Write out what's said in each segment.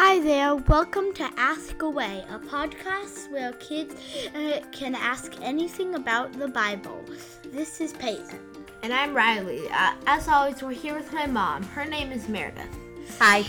Hi there, welcome to Ask Away, a podcast where kids uh, can ask anything about the Bible. This is Peyton. And I'm Riley. Uh, as always, we're here with my mom. Her name is Meredith. Hi.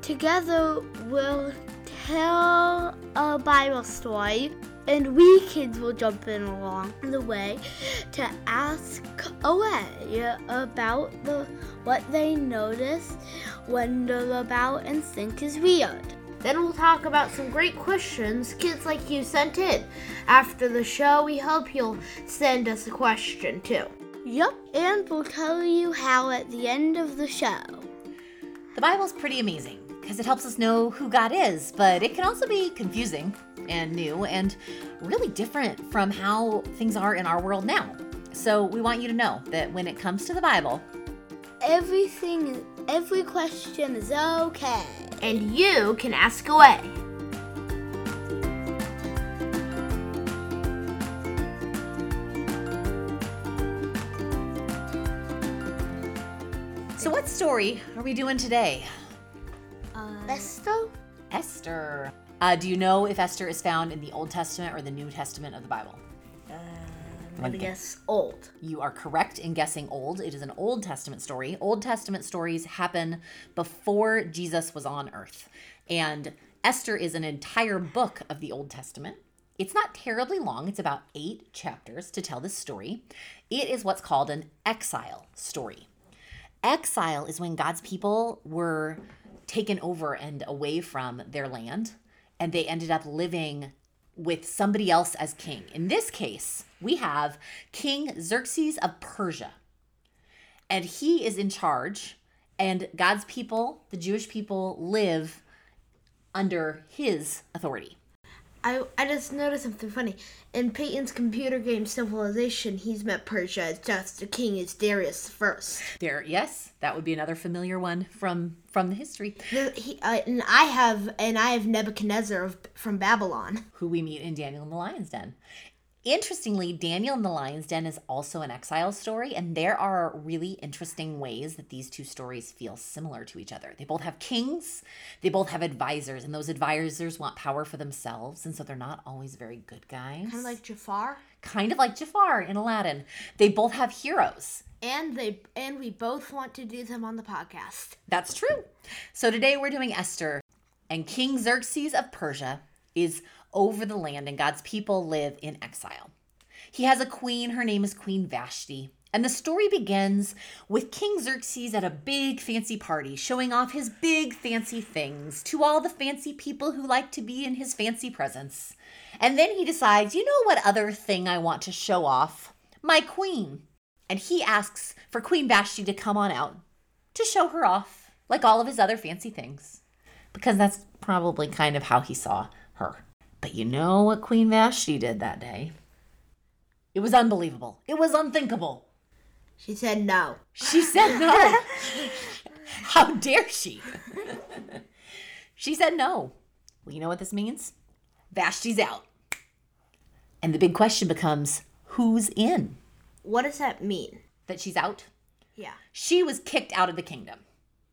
Together, we'll tell a Bible story, and we kids will jump in along the way to ask away about the what they notice, wonder about, and think is weird. Then we'll talk about some great questions kids like you sent in. After the show, we hope you'll send us a question too. Yup, and we'll tell you how at the end of the show. The Bible's pretty amazing because it helps us know who God is, but it can also be confusing and new and really different from how things are in our world now. So we want you to know that when it comes to the Bible, Everything, every question is okay. And you can ask away. so what story are we doing today? Uh, Esther? Esther. Uh, do you know if Esther is found in the Old Testament or the New Testament of the Bible? I'm gonna guess old. You are correct in guessing old. It is an Old Testament story. Old Testament stories happen before Jesus was on earth. And Esther is an entire book of the Old Testament. It's not terribly long, it's about eight chapters to tell this story. It is what's called an exile story. Exile is when God's people were taken over and away from their land, and they ended up living with somebody else as king. In this case, we have King Xerxes of Persia. And he is in charge, and God's people, the Jewish people, live under his authority. I, I just noticed something funny. In Peyton's computer game Civilization, he's met Persia. It's just the king is Darius First. There, yes, that would be another familiar one from from the history, The- he, uh, and I have and I have Nebuchadnezzar of, from Babylon. who we meet in Daniel in the Lion's Den. Interestingly, Daniel in the Lion's Den is also an exile story, and there are really interesting ways that these two stories feel similar to each other. They both have kings, they both have advisors, and those advisors want power for themselves, and so they're not always very good guys. Kind of like Jafar. kind of like Jafar in Aladdin. They both have heroes. And they and we both want to do them on the podcast. That's true. So today we're doing Esther, and King Xerxes of Persia is over the land, and God's people live in exile. He has a queen, her name is Queen Vashti. And the story begins with King Xerxes at a big fancy party, showing off his big fancy things to all the fancy people who like to be in his fancy presence. And then he decides, you know what other thing I want to show off? My queen. And he asks for Queen Vashti to come on out to show her off, like all of his other fancy things. Because that's probably kind of how he saw her. But you know what Queen Vashti did that day? It was unbelievable. It was unthinkable. She said no. She said no. How dare she? she said no. Well, you know what this means? Vashti's out. And the big question becomes who's in? What does that mean? That she's out? Yeah. She was kicked out of the kingdom.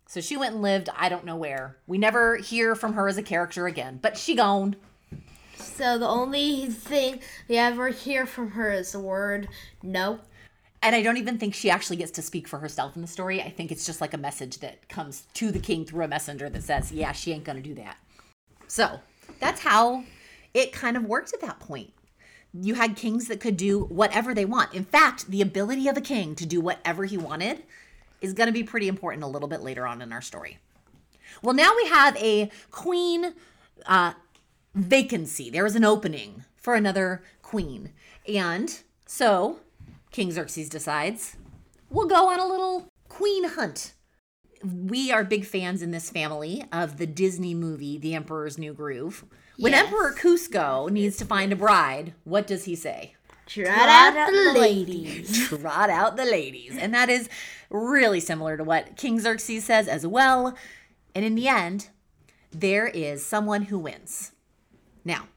So she went and lived, I don't know where. We never hear from her as a character again, but she gone. So the only thing we ever hear from her is the word no. And I don't even think she actually gets to speak for herself in the story. I think it's just like a message that comes to the king through a messenger that says, yeah, she ain't going to do that. So that's how it kind of worked at that point. You had kings that could do whatever they want. In fact, the ability of a king to do whatever he wanted is going to be pretty important a little bit later on in our story. Well, now we have a queen uh, vacancy. There is an opening for another queen. And so King Xerxes decides we'll go on a little queen hunt. We are big fans in this family of the Disney movie, The Emperor's New Groove. When Yes. Emperor Kuzco needs to find a bride, what does he say? Trot out the ladies. Trot out the ladies. And that is really similar to what King Xerxes says as well. And in the end, there is someone who wins. Now,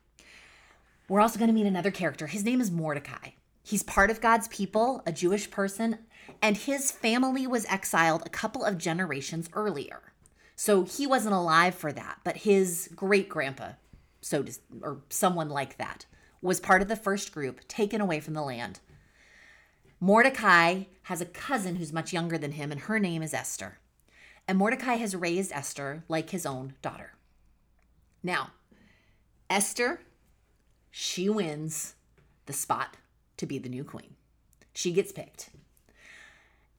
we're also going to meet another character. His name is Mordecai. He's part of God's people, a Jewish person, and his family was exiled a couple of generations earlier. So he wasn't alive for that, but his great grandpa, so to, or someone like that, was part of the first group taken away from the land. Mordecai has a cousin who's much younger than him, and her name is Esther. And Mordecai has raised Esther like his own daughter. Now, Esther, she wins the spot to be the new queen. She gets picked.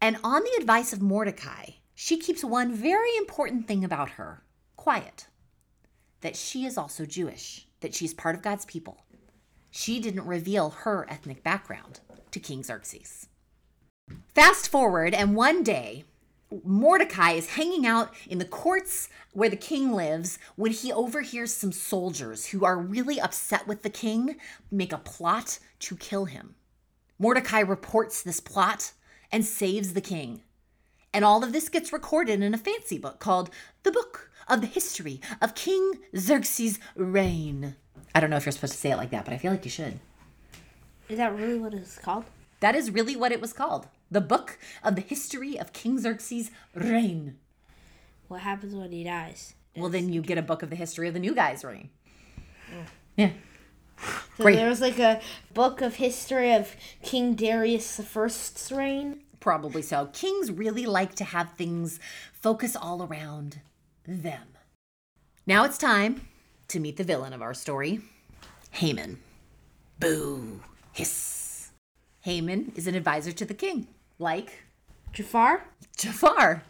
And on the advice of Mordecai, she keeps one very important thing about her quiet that she is also Jewish, that she's part of God's people. She didn't reveal her ethnic background to King Xerxes. Fast forward, and one day, Mordecai is hanging out in the courts where the king lives when he overhears some soldiers who are really upset with the king make a plot to kill him. Mordecai reports this plot and saves the king. And all of this gets recorded in a fancy book called The Book of the History of King Xerxes' Reign. I don't know if you're supposed to say it like that, but I feel like you should. Is that really what it's called? That is really what it was called. The Book of the History of King Xerxes' Reign. What happens when he dies? Well, then you get a book of the history of the new guy's reign. Mm. Yeah. So Great. there was like a book of history of King Darius the First's reign. Probably so. Kings really like to have things focus all around them. Now it's time to meet the villain of our story Haman. Boo. Hiss. Haman is an advisor to the king, like Jafar? Jafar.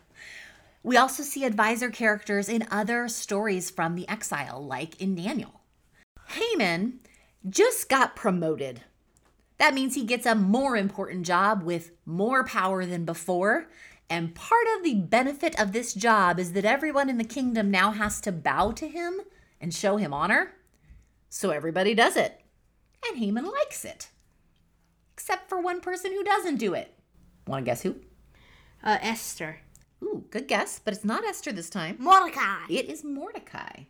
We also see advisor characters in other stories from the exile, like in Daniel. Haman just got promoted. That means he gets a more important job with more power than before. And part of the benefit of this job is that everyone in the kingdom now has to bow to him and show him honor. So everybody does it. And Haman likes it. Except for one person who doesn't do it. Want to guess who? Uh, Esther. Ooh, good guess, but it's not Esther this time. Mordecai. It is Mordecai.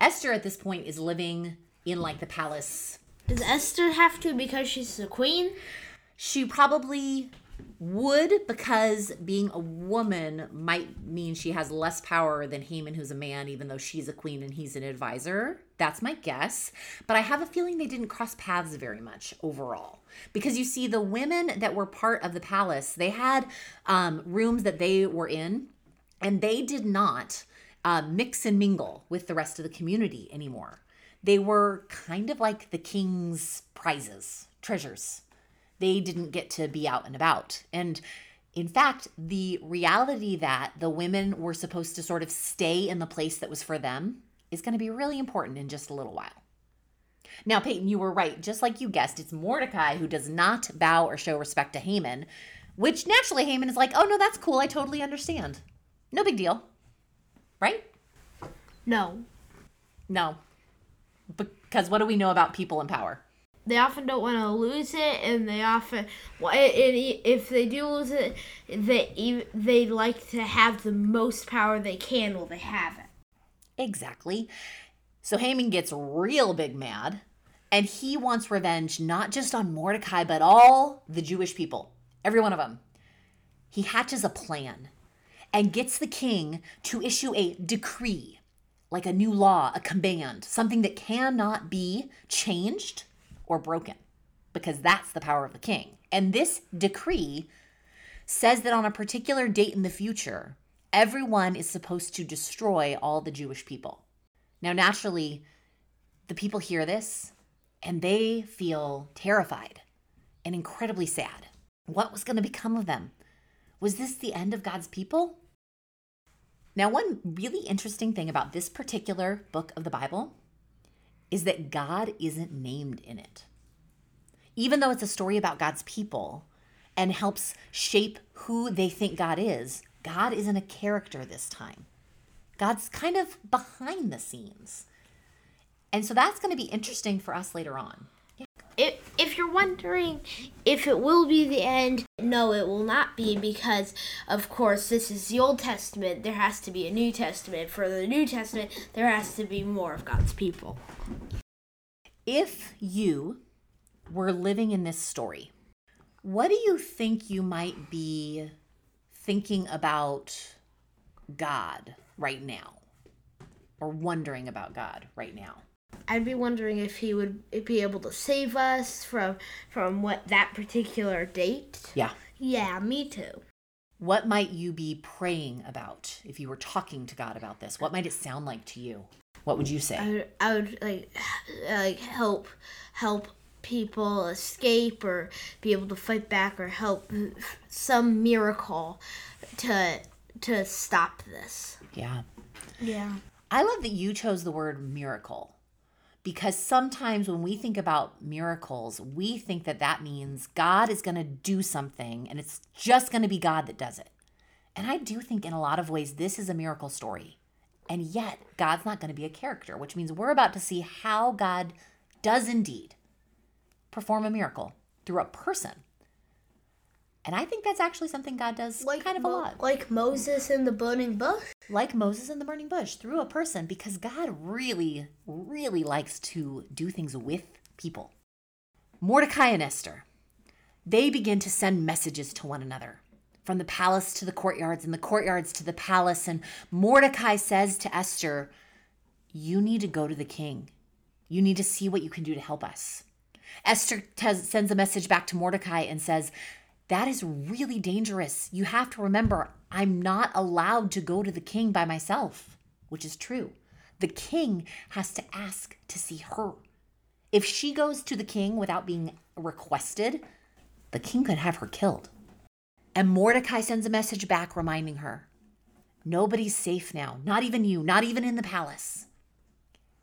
Esther at this point is living in like the palace. Does Esther have to because she's the queen? She probably would because being a woman might mean she has less power than Haman, who's a man, even though she's a queen and he's an advisor. That's my guess. But I have a feeling they didn't cross paths very much overall. Because you see, the women that were part of the palace, they had um, rooms that they were in, and they did not uh, mix and mingle with the rest of the community anymore. They were kind of like the king's prizes, treasures they didn't get to be out and about. And in fact, the reality that the women were supposed to sort of stay in the place that was for them is going to be really important in just a little while. Now, Peyton, you were right. Just like you guessed, it's Mordecai who does not bow or show respect to Haman, which naturally Haman is like, oh, no, that's cool. I totally understand. No big deal. Right? No. No. Because what do we know about people in power? They often don't want to lose it, and they often, well, if they do lose it, they they like to have the most power they can while they have it. Exactly. So Haman gets real big mad, and he wants revenge not just on Mordecai, but all the Jewish people, every one of them. He hatches a plan and gets the king to issue a decree, like a new law, a command, something that cannot be changed or broken, because that's the power of the king. And this decree says that on a particular date in the future, everyone is supposed to destroy all the Jewish people. Now, naturally, the people hear this and they feel terrified and incredibly sad. What was going to become of them? Was this the end of God's people? Now, one really interesting thing about this particular book of the Bible is that God isn't named in it. Even though it's a story about God's people and helps shape who they think God is, God isn't a character this time. God's kind of behind the scenes. And so that's going to be interesting for us later on. If, if you're wondering if it will be the end, no, it will not be because, of course, this is the Old Testament. There has to be a New Testament. For the New Testament, there has to be more of God's people. If you were living in this story, what do you think you might be thinking about God right now? Or wondering about God right now? I'd be wondering if he would be able to save us from from what that particular date. Yeah. Yeah, me too. What might you be praying about if you were talking to God about this? What might it sound like to you? What would you say? I would, I would like like help help people escape or be able to fight back or help some miracle to to stop this. yeah. Yeah. I love that you chose the word miracle because sometimes when we think about miracles, we think that that means God is going to do something and it's just going to be God that does it. And I do think in a lot of ways this is a miracle story. And yet, God's not going to be a character, which means we're about to see how God does indeed perform a miracle through a person. And I think that's actually something God does like kind of a lot Like Moses in the burning bush. like Moses in the burning bush through a person because God really, really likes to do things with people. Mordecai and Esther, they begin to send messages to one another from the palace to the courtyards and the courtyards to the palace. And Mordecai says to Esther, You need to go to the king. You need to see what you can do to help us. Esther tes- sends a message back to Mordecai and says, That is really dangerous. You have to remember, I'm not allowed to go to the king by myself, which is true. The king has to ask to see her. If she goes to the king without being requested, the king could have her killed. And Mordecai sends a message back reminding her nobody's safe now, not even you, not even in the palace.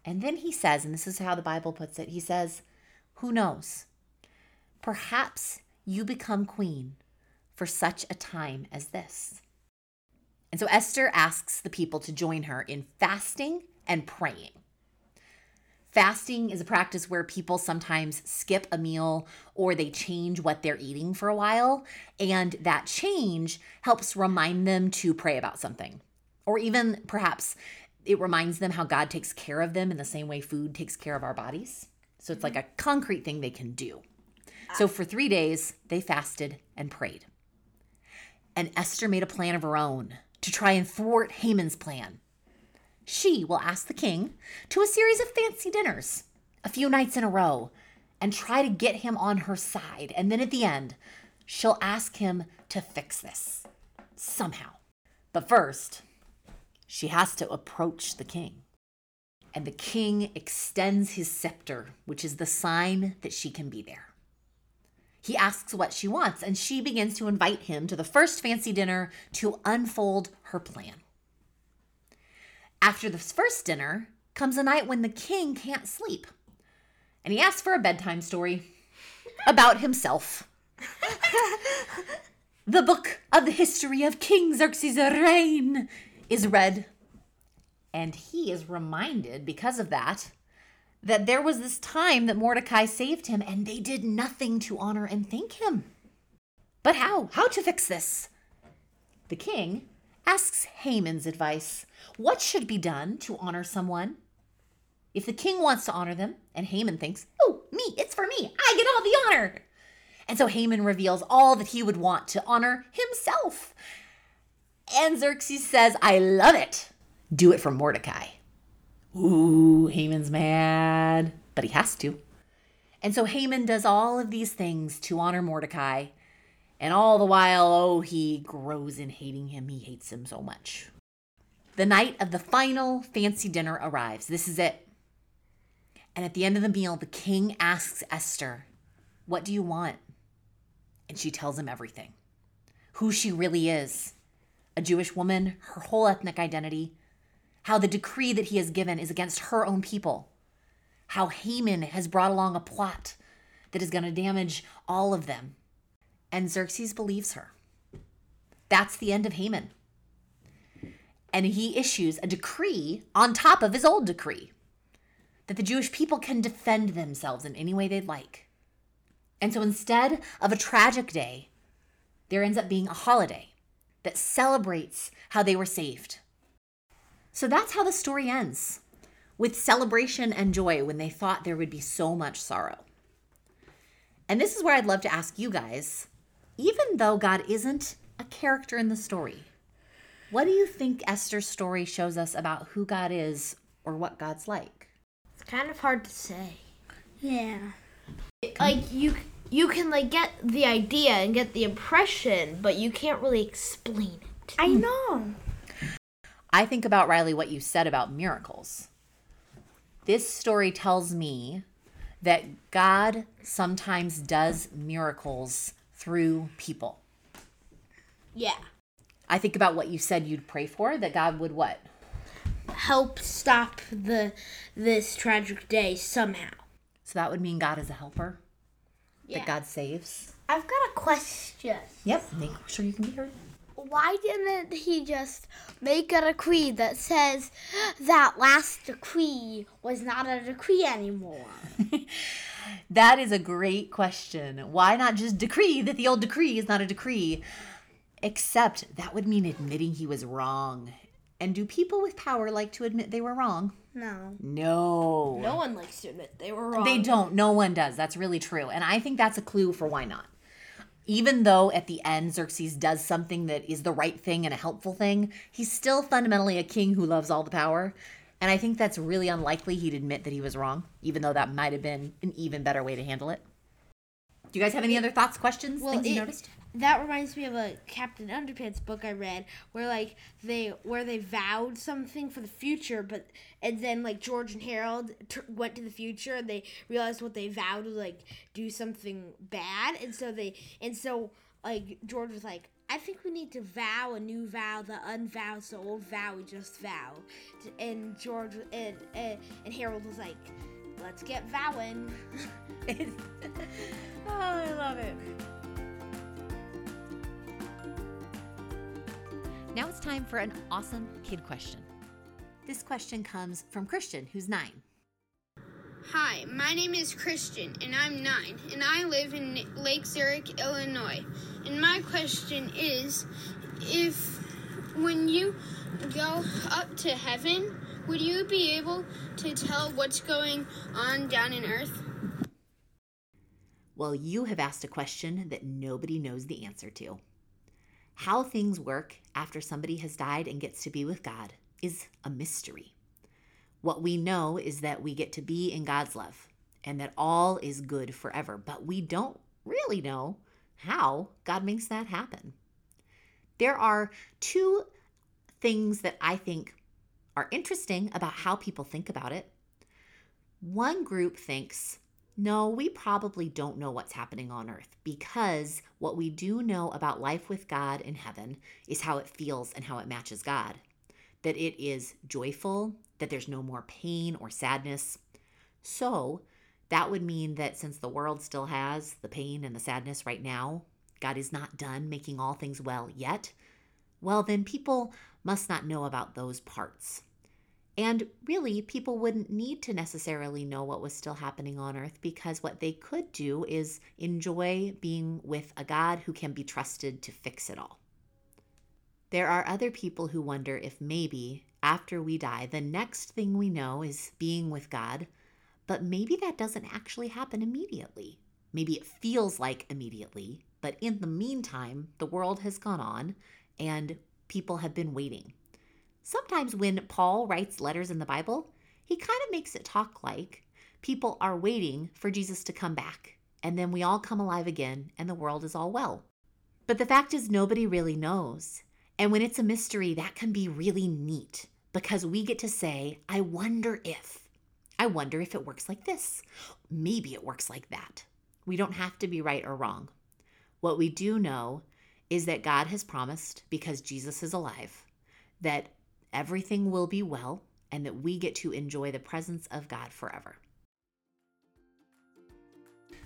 And then he says, and this is how the Bible puts it he says, Who knows? Perhaps you become queen for such a time as this. And so Esther asks the people to join her in fasting and praying. Fasting is a practice where people sometimes skip a meal or they change what they're eating for a while. And that change helps remind them to pray about something. Or even perhaps it reminds them how God takes care of them in the same way food takes care of our bodies. So it's like mm-hmm. a concrete thing they can do. So ah. for three days, they fasted and prayed. And Esther made a plan of her own to try and thwart Haman's plan. She will ask the king to a series of fancy dinners, a few nights in a row, and try to get him on her side. And then at the end, she'll ask him to fix this somehow. But first, she has to approach the king. And the king extends his scepter, which is the sign that she can be there. He asks what she wants, and she begins to invite him to the first fancy dinner to unfold her plan. After this first dinner comes a night when the king can't sleep, and he asks for a bedtime story about himself. the book of the history of King Xerxes' reign is read, and he is reminded because of that that there was this time that Mordecai saved him and they did nothing to honor and thank him. But how? How to fix this? The king asks Haman's advice. What should be done to honor someone? If the king wants to honor them, and Haman thinks, oh, me, it's for me, I get all the honor. And so Haman reveals all that he would want to honor himself. And Xerxes says, I love it. Do it for Mordecai. Ooh, Haman's mad, but he has to. And so Haman does all of these things to honor Mordecai. And all the while, oh, he grows in hating him. He hates him so much. The night of the final fancy dinner arrives. This is it. And at the end of the meal, the king asks Esther, What do you want? And she tells him everything who she really is a Jewish woman, her whole ethnic identity, how the decree that he has given is against her own people, how Haman has brought along a plot that is going to damage all of them. And Xerxes believes her. That's the end of Haman. And he issues a decree on top of his old decree that the Jewish people can defend themselves in any way they'd like. And so instead of a tragic day, there ends up being a holiday that celebrates how they were saved. So that's how the story ends with celebration and joy when they thought there would be so much sorrow. And this is where I'd love to ask you guys even though God isn't a character in the story, What do you think Esther's story shows us about who God is or what God's like? It's kind of hard to say. Yeah. Like you you can like get the idea and get the impression, but you can't really explain it. I know. I think about Riley what you said about miracles. This story tells me that God sometimes does miracles through people. Yeah. I think about what you said you'd pray for that God would what? Help stop the this tragic day somehow. So that would mean God is a helper Yeah. that God saves. I've got a question. Yep, make sure you can be heard. Why didn't he just make a decree that says that last decree was not a decree anymore? That is a great question. Why not just decree that the old decree is not a decree? Except that would mean admitting he was wrong. And do people with power like to admit they were wrong? No. No. No one likes to admit they were wrong. They don't. No one does. That's really true. And I think that's a clue for why not. Even though at the end Xerxes does something that is the right thing and a helpful thing, he's still fundamentally a king who loves all the power. And I think that's really unlikely he'd admit that he was wrong, even though that might have been an even better way to handle it. Do you guys have any other thoughts, questions, Well, things you it- noticed? That reminds me of a Captain Underpants book I read where like they where they vowed something for the future, but and then like George and Harold t- went to the future and they realized what they vowed was like do something bad, and so they and so like George was like. I think we need to vow a new vow, the unvow, the old vow we just vow. And George and, and, and Harold was like, let's get vowing. oh, I love it. Now it's time for an awesome kid question. This question comes from Christian, who's nine. Hi, my name is Christian, and I'm nine, and I live in Lake Zurich, Illinois. And my question is if when you go up to heaven, would you be able to tell what's going on down in earth? Well, you have asked a question that nobody knows the answer to. How things work after somebody has died and gets to be with God is a mystery. What we know is that we get to be in God's love and that all is good forever, but we don't really know how God makes that happen. There are two things that I think are interesting about how people think about it. One group thinks, no, we probably don't know what's happening on earth because what we do know about life with God in heaven is how it feels and how it matches God. That it is joyful, that there's no more pain or sadness. So, that would mean that since the world still has the pain and the sadness right now, God is not done making all things well yet. Well, then people must not know about those parts. And really, people wouldn't need to necessarily know what was still happening on earth because what they could do is enjoy being with a God who can be trusted to fix it all. There are other people who wonder if maybe after we die, the next thing we know is being with God, but maybe that doesn't actually happen immediately. Maybe it feels like immediately, but in the meantime, the world has gone on and people have been waiting. Sometimes when Paul writes letters in the Bible, he kind of makes it talk like people are waiting for Jesus to come back, and then we all come alive again and the world is all well. But the fact is, nobody really knows. And when it's a mystery, that can be really neat because we get to say, I wonder if. I wonder if it works like this. Maybe it works like that. We don't have to be right or wrong. What we do know is that God has promised, because Jesus is alive, that everything will be well and that we get to enjoy the presence of God forever.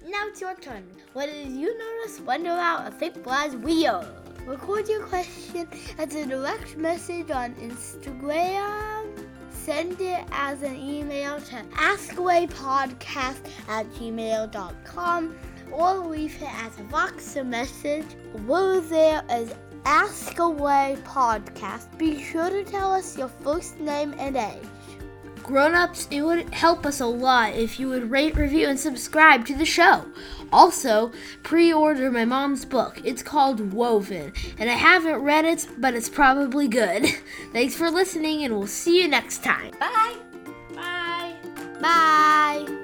Now it's your turn. What did you notice? Wonder about a thick glass wheel. Record your question as a direct message on Instagram. Send it as an email to askawaypodcast at gmail.com or leave it as a Voxer message. We're there as Ask Away Podcast. Be sure to tell us your first name and age. Grown-ups, it would help us a lot if you would rate, review, and subscribe to the show. Also, pre-order my mom's book. It's called Woven, and I haven't read it, but it's probably good. Thanks for listening, and we'll see you next time. Bye. Bye. Bye.